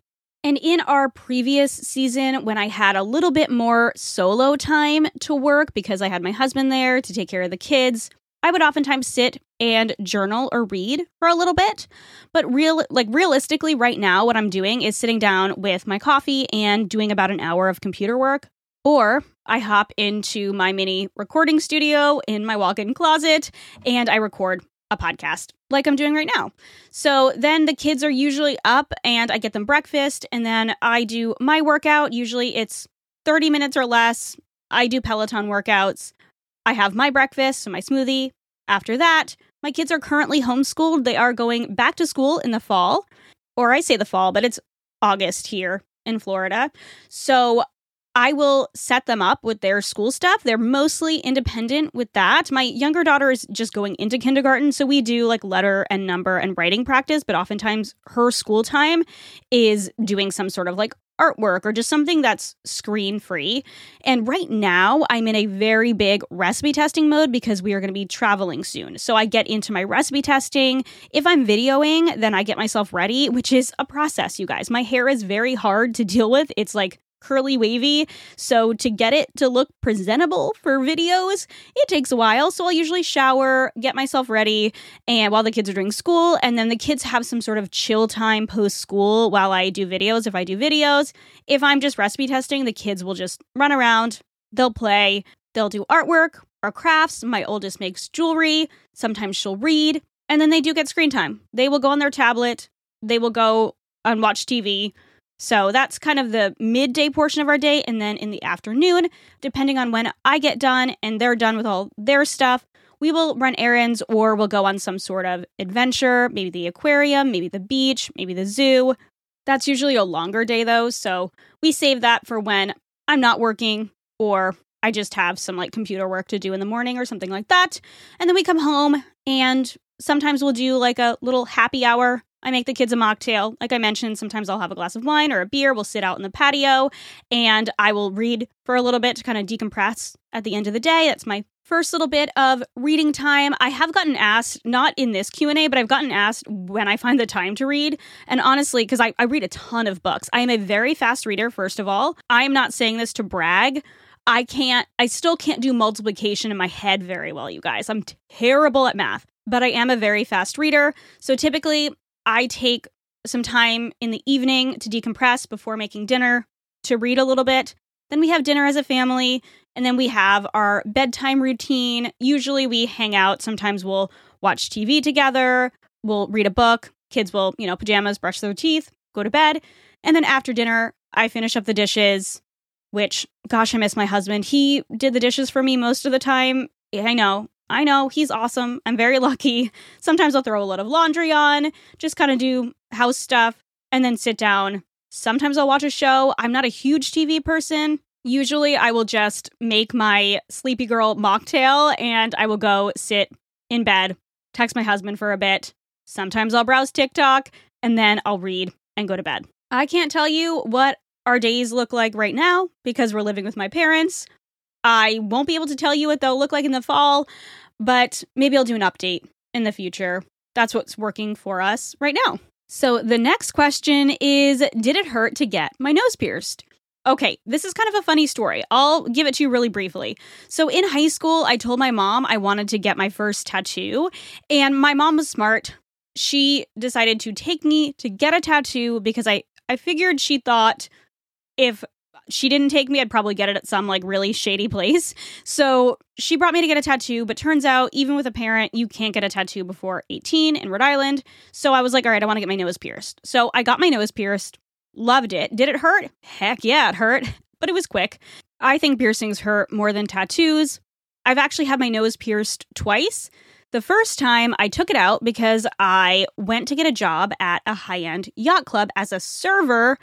And in our previous season, when I had a little bit more solo time to work because I had my husband there to take care of the kids, I would oftentimes sit and journal or read for a little bit. But real like realistically right now what I'm doing is sitting down with my coffee and doing about an hour of computer work or I hop into my mini recording studio in my walk-in closet and I record a podcast like I'm doing right now. So then the kids are usually up and I get them breakfast and then I do my workout. Usually it's 30 minutes or less. I do Peloton workouts. I have my breakfast, so my smoothie. After that, my kids are currently homeschooled. They are going back to school in the fall, or I say the fall, but it's August here in Florida. So I will set them up with their school stuff. They're mostly independent with that. My younger daughter is just going into kindergarten, so we do like letter and number and writing practice, but oftentimes her school time is doing some sort of like artwork or just something that's screen free. And right now, I'm in a very big recipe testing mode because we are going to be traveling soon. So I get into my recipe testing. If I'm videoing, then I get myself ready, which is a process, you guys. My hair is very hard to deal with. It's like curly wavy. So to get it to look presentable for videos, it takes a while. So I'll usually shower, get myself ready, and while the kids are doing school, and then the kids have some sort of chill time post school while I do videos. If I do videos, if I'm just recipe testing, the kids will just run around, they'll play, they'll do artwork or crafts. My oldest makes jewelry. Sometimes she'll read. And then they do get screen time. They will go on their tablet, they will go and watch TV. So that's kind of the midday portion of our day. And then in the afternoon, depending on when I get done and they're done with all their stuff, we will run errands or we'll go on some sort of adventure, maybe the aquarium, maybe the beach, maybe the zoo. That's usually a longer day though. So we save that for when I'm not working or I just have some like computer work to do in the morning or something like that. And then we come home and sometimes we'll do like a little happy hour. I make the kids a mocktail. Like I mentioned, sometimes I'll have a glass of wine or a beer. We'll sit out in the patio and I will read for a little bit to kind of decompress at the end of the day. That's my first little bit of reading time i have gotten asked not in this q&a but i've gotten asked when i find the time to read and honestly because I, I read a ton of books i am a very fast reader first of all i am not saying this to brag I can't, I still can't do multiplication in my head very well, you guys. I'm terrible at math, but I am a very fast reader. So typically, I take some time in the evening to decompress before making dinner to read a little bit. Then we have dinner as a family, and then we have our bedtime routine. Usually, we hang out. Sometimes we'll watch TV together, we'll read a book. Kids will, you know, pajamas, brush their teeth, go to bed. And then after dinner, I finish up the dishes, which, gosh, I miss my husband. He did the dishes for me most of the time. I know, I know, he's awesome. I'm very lucky. Sometimes I'll throw a lot of laundry on, just kind of do house stuff, and then sit down. Sometimes I'll watch a show. I'm not a huge TV person. Usually, I will just make my sleepy girl mocktail and I will go sit in bed, text my husband for a bit. Sometimes I'll browse TikTok and then I'll read and go to bed. I can't tell you what our days look like right now because we're living with my parents. I won't be able to tell you what they'll look like in the fall, but maybe I'll do an update in the future. That's what's working for us right now. So the next question is Did it hurt to get my nose pierced? Okay, this is kind of a funny story. I'll give it to you really briefly. So, in high school, I told my mom I wanted to get my first tattoo, and my mom was smart. She decided to take me to get a tattoo because I, I figured she thought if she didn't take me, I'd probably get it at some like really shady place. So she brought me to get a tattoo, but turns out even with a parent, you can't get a tattoo before 18 in Rhode Island. So I was like, all right, I want to get my nose pierced. So I got my nose pierced, loved it. Did it hurt? Heck yeah, it hurt, but it was quick. I think piercings hurt more than tattoos. I've actually had my nose pierced twice. The first time I took it out because I went to get a job at a high end yacht club as a server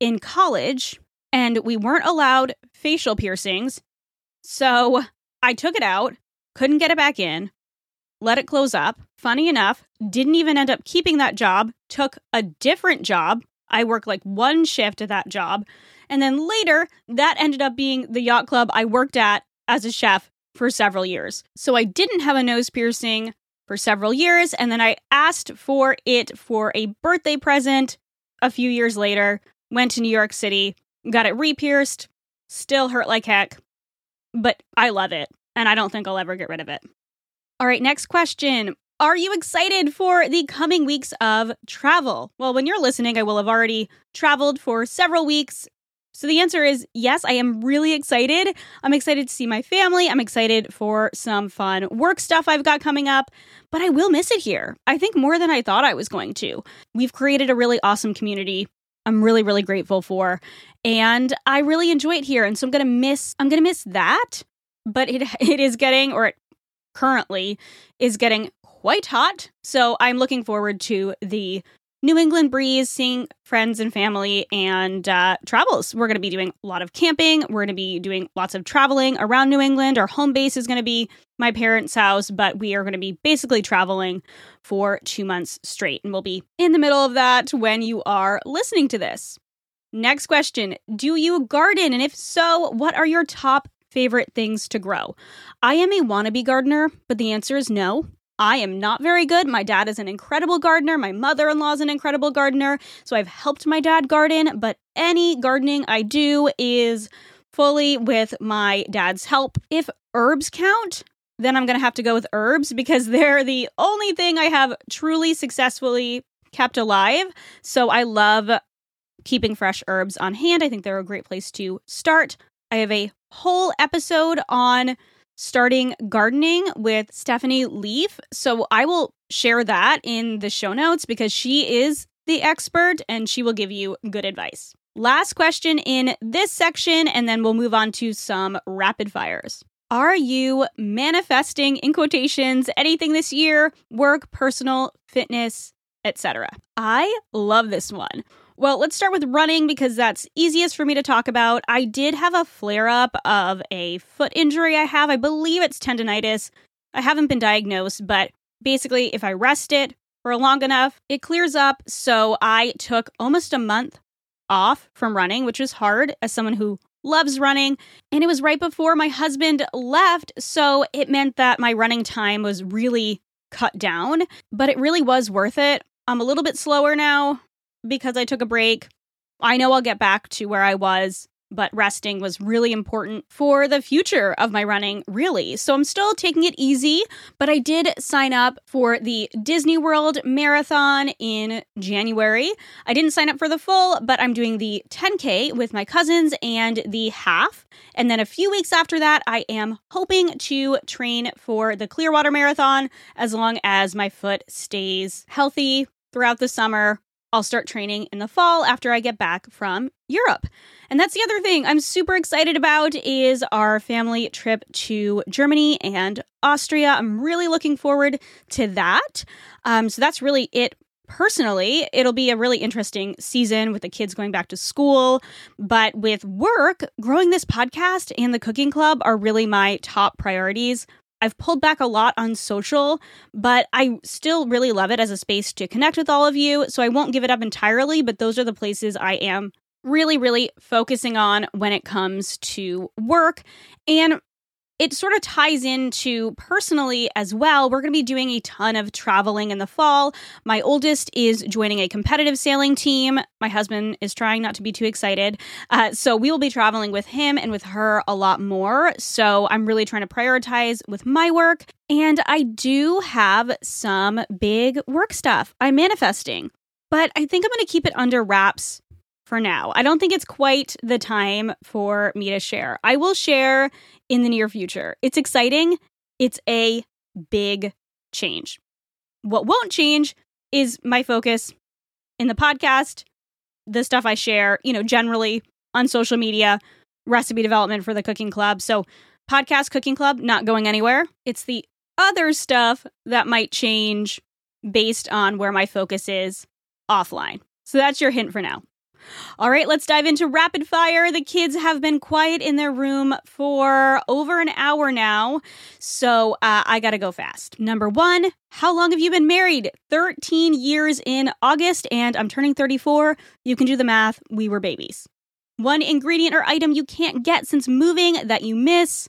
in college and we weren't allowed facial piercings. So I took it out, couldn't get it back in, let it close up. Funny enough, didn't even end up keeping that job, took a different job. I worked like one shift at that job. And then later, that ended up being the yacht club I worked at as a chef for several years. So I didn't have a nose piercing for several years. And then I asked for it for a birthday present a few years later went to New York City, got it re-pierced, still hurt like heck, but I love it, and I don't think I'll ever get rid of it. All right, next question. Are you excited for the coming weeks of travel? Well, when you're listening, I will have already traveled for several weeks. So the answer is yes, I am really excited. I'm excited to see my family. I'm excited for some fun work stuff I've got coming up, but I will miss it here. I think more than I thought I was going to. We've created a really awesome community I'm really really grateful for. And I really enjoy it here. And so I'm going to miss I'm going to miss that. But it it is getting or it currently is getting quite hot. So I'm looking forward to the New England breeze, seeing friends and family, and uh, travels. We're going to be doing a lot of camping. We're going to be doing lots of traveling around New England. Our home base is going to be my parents' house, but we are going to be basically traveling for two months straight. And we'll be in the middle of that when you are listening to this. Next question Do you garden? And if so, what are your top favorite things to grow? I am a wannabe gardener, but the answer is no. I am not very good. My dad is an incredible gardener. My mother in law is an incredible gardener. So I've helped my dad garden, but any gardening I do is fully with my dad's help. If herbs count, then I'm going to have to go with herbs because they're the only thing I have truly successfully kept alive. So I love keeping fresh herbs on hand. I think they're a great place to start. I have a whole episode on starting gardening with Stephanie Leaf. So I will share that in the show notes because she is the expert, and she will give you good advice. Last question in this section, and then we'll move on to some rapid fires. Are you manifesting in quotations anything this year? Work, personal, fitness, etc. I love this one. Well, let's start with running because that's easiest for me to talk about. I did have a flare up of a foot injury I have. I believe it's tendonitis. I haven't been diagnosed, but basically, if I rest it for long enough, it clears up. So I took almost a month off from running, which was hard as someone who loves running. And it was right before my husband left. So it meant that my running time was really cut down, but it really was worth it. I'm a little bit slower now because I took a break. I know I'll get back to where I was but resting was really important for the future of my running, really. So I'm still taking it easy, but I did sign up for the Disney World Marathon in January. I didn't sign up for the full, but I'm doing the 10K with my cousins and the half. And then a few weeks after that, I am hoping to train for the Clearwater Marathon as long as my foot stays healthy throughout the summer. I'll start training in the fall after I get back from Europe. And that's the other thing I'm super excited about is our family trip to Germany and Austria. I'm really looking forward to that. Um, so that's really it personally, it'll be a really interesting season with the kids going back to school. But with work, growing this podcast and the cooking club are really my top priorities. I've pulled back a lot on social, but I still really love it as a space to connect with all of you. So I won't give it up entirely, but those are the places I am really, really focusing on when it comes to work. And it sort of ties into personally as well. We're going to be doing a ton of traveling in the fall. My oldest is joining a competitive sailing team. My husband is trying not to be too excited. Uh, so we will be traveling with him and with her a lot more. So I'm really trying to prioritize with my work. And I do have some big work stuff I'm manifesting. But I think I'm going to keep it under wraps for now. I don't think it's quite the time for me to share. I will share in the near future. It's exciting. It's a big change. What won't change is my focus in the podcast, the stuff I share, you know, generally on social media, recipe development for the cooking club. So, podcast cooking club not going anywhere. It's the other stuff that might change based on where my focus is offline. So, that's your hint for now. All right, let's dive into rapid fire. The kids have been quiet in their room for over an hour now, so uh, I gotta go fast. Number one, how long have you been married? 13 years in August, and I'm turning 34. You can do the math. We were babies. One ingredient or item you can't get since moving that you miss.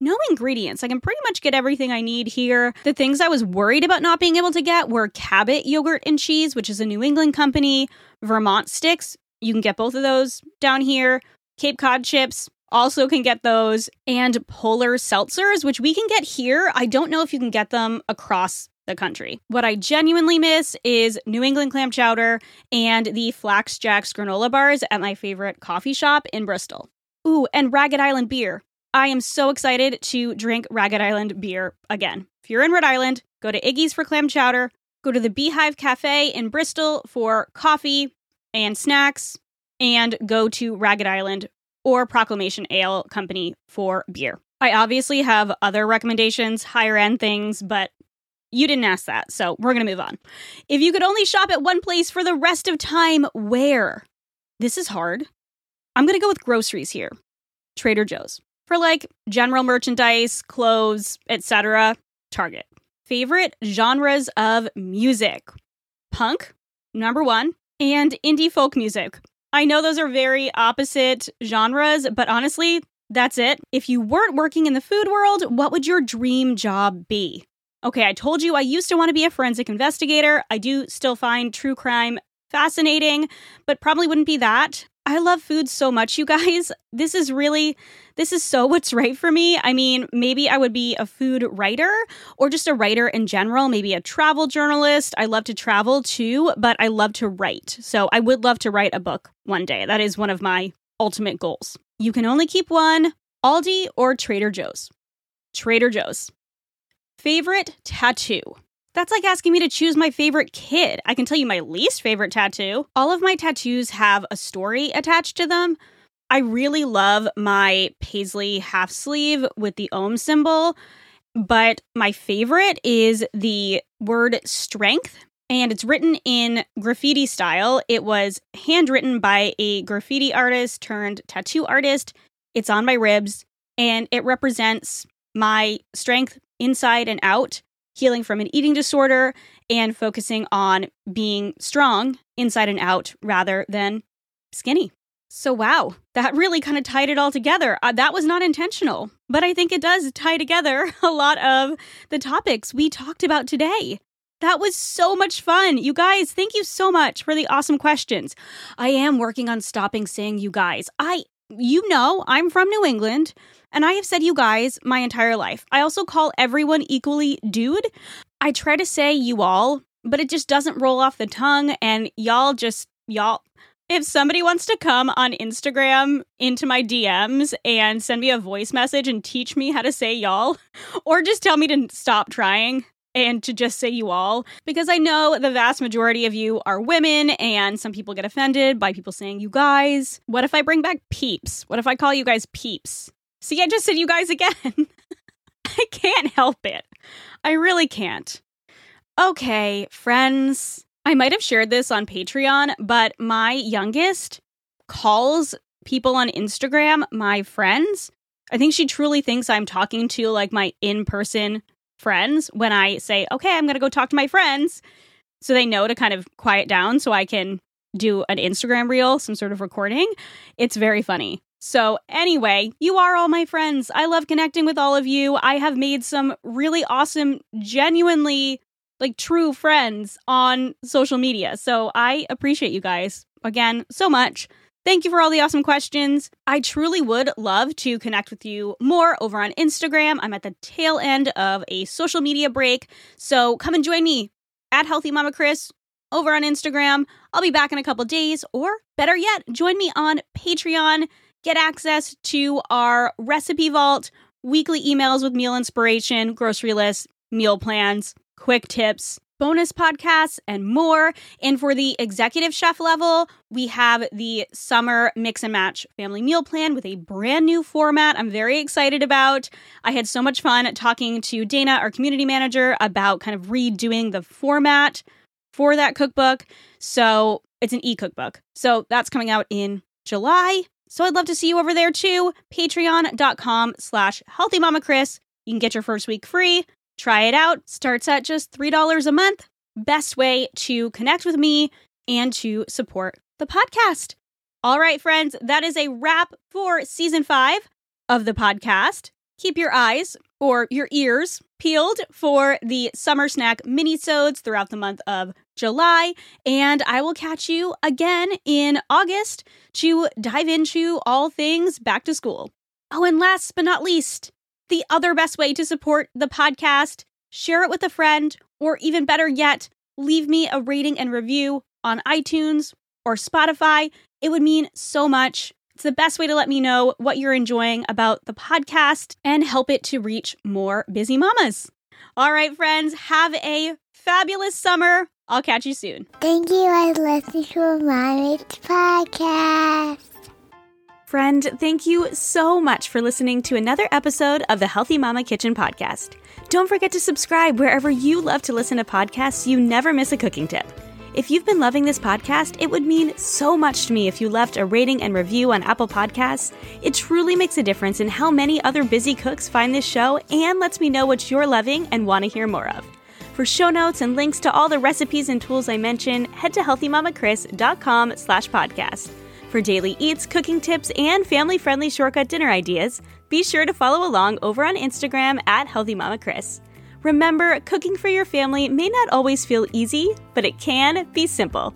No ingredients. I can pretty much get everything I need here. The things I was worried about not being able to get were Cabot yogurt and cheese, which is a New England company, Vermont sticks, you can get both of those down here. Cape Cod chips also can get those, and polar seltzers, which we can get here. I don't know if you can get them across the country. What I genuinely miss is New England clam chowder and the Flax Jacks granola bars at my favorite coffee shop in Bristol. Ooh, and Ragged Island beer. I am so excited to drink Ragged Island beer again. If you're in Rhode Island, go to Iggy's for clam chowder, go to the Beehive Cafe in Bristol for coffee, and snacks and go to Ragged Island or Proclamation Ale Company for beer. I obviously have other recommendations, higher end things, but you didn't ask that, so we're going to move on. If you could only shop at one place for the rest of time, where? This is hard. I'm going to go with groceries here. Trader Joe's. For like general merchandise, clothes, etc., Target. Favorite genres of music? Punk, number 1 and indie folk music. I know those are very opposite genres, but honestly, that's it. If you weren't working in the food world, what would your dream job be? Okay, I told you I used to want to be a forensic investigator. I do still find true crime fascinating, but probably wouldn't be that. I love food so much, you guys. This is really, this is so what's right for me. I mean, maybe I would be a food writer or just a writer in general, maybe a travel journalist. I love to travel too, but I love to write. So I would love to write a book one day. That is one of my ultimate goals. You can only keep one Aldi or Trader Joe's. Trader Joe's. Favorite tattoo? That's like asking me to choose my favorite kid. I can tell you my least favorite tattoo. All of my tattoos have a story attached to them. I really love my paisley half sleeve with the om symbol, but my favorite is the word strength and it's written in graffiti style. It was handwritten by a graffiti artist turned tattoo artist. It's on my ribs and it represents my strength inside and out, healing from an eating disorder, and focusing on being strong inside and out rather than skinny. So, wow, that really kind of tied it all together. Uh, that was not intentional, but I think it does tie together a lot of the topics we talked about today. That was so much fun. You guys, thank you so much for the awesome questions. I am working on stopping saying you guys. I, you know, I'm from New England and I have said you guys my entire life. I also call everyone equally dude. I try to say you all, but it just doesn't roll off the tongue and y'all just, y'all, if somebody wants to come on Instagram into my DMs and send me a voice message and teach me how to say y'all, or just tell me to stop trying and to just say you all, because I know the vast majority of you are women and some people get offended by people saying you guys. What if I bring back peeps? What if I call you guys peeps? See, I just said you guys again. I can't help it. I really can't. Okay, friends. I might have shared this on Patreon, but my youngest calls people on Instagram my friends. I think she truly thinks I'm talking to like my in person friends when I say, okay, I'm going to go talk to my friends. So they know to kind of quiet down so I can do an Instagram reel, some sort of recording. It's very funny. So, anyway, you are all my friends. I love connecting with all of you. I have made some really awesome, genuinely like true friends on social media. So, I appreciate you guys again so much. Thank you for all the awesome questions. I truly would love to connect with you more over on Instagram. I'm at the tail end of a social media break. So, come and join me at Healthy Mama Kris over on Instagram. I'll be back in a couple days, or better yet, join me on Patreon get access to our recipe vault, weekly emails with meal inspiration, grocery lists, meal plans, quick tips, bonus podcasts, and more. And for the executive chef level, we have the summer mix and match family meal plan with a brand new format I'm very excited about. I had so much fun talking to Dana, our community manager, about kind of redoing the format for that cookbook. So it's an e cookbook. So that's coming out in July. So I'd love to see you over there too. Patreon.com slash Healthy Mama Kris. You can get your first week free. Try it out. Starts at just $3 a month. Best way to connect with me and to support the podcast. All right, friends, that is a wrap for season five of the podcast. Keep your eyes or your ears peeled for the summer snack mini-sodes throughout the month of July, and I will catch you again in August to dive into all things back to school. Oh, and last but not least, the other best way to support the podcast, share it with a friend, or even better yet, leave me a rating and review on iTunes or Spotify. It would mean so much. It's the best way to let me know what you're enjoying about the podcast and help it to reach more busy mamas. All right, friends, have a fabulous summer. I'll catch you soon. Thank you for listening to Mommy's podcast. Friend, thank you so much for listening to another episode of the Healthy Mama Kitchen podcast. Don't forget to subscribe wherever you love to listen to podcasts so you never miss a cooking tip. If you've been loving this podcast, it would mean so much to me if you left a rating and review on Apple Podcasts. It truly makes a difference in how many other busy cooks find this show and lets me know what you're loving and want to hear more of. For show notes and links to all the recipes and tools I mention, head to healthymamakris.com slash podcast. For daily eats, cooking tips, and family-friendly shortcut dinner ideas, be sure to follow along over on Instagram at Healthy Mama healthymamakris. Remember, cooking for your family may not always feel easy, but it can be simple.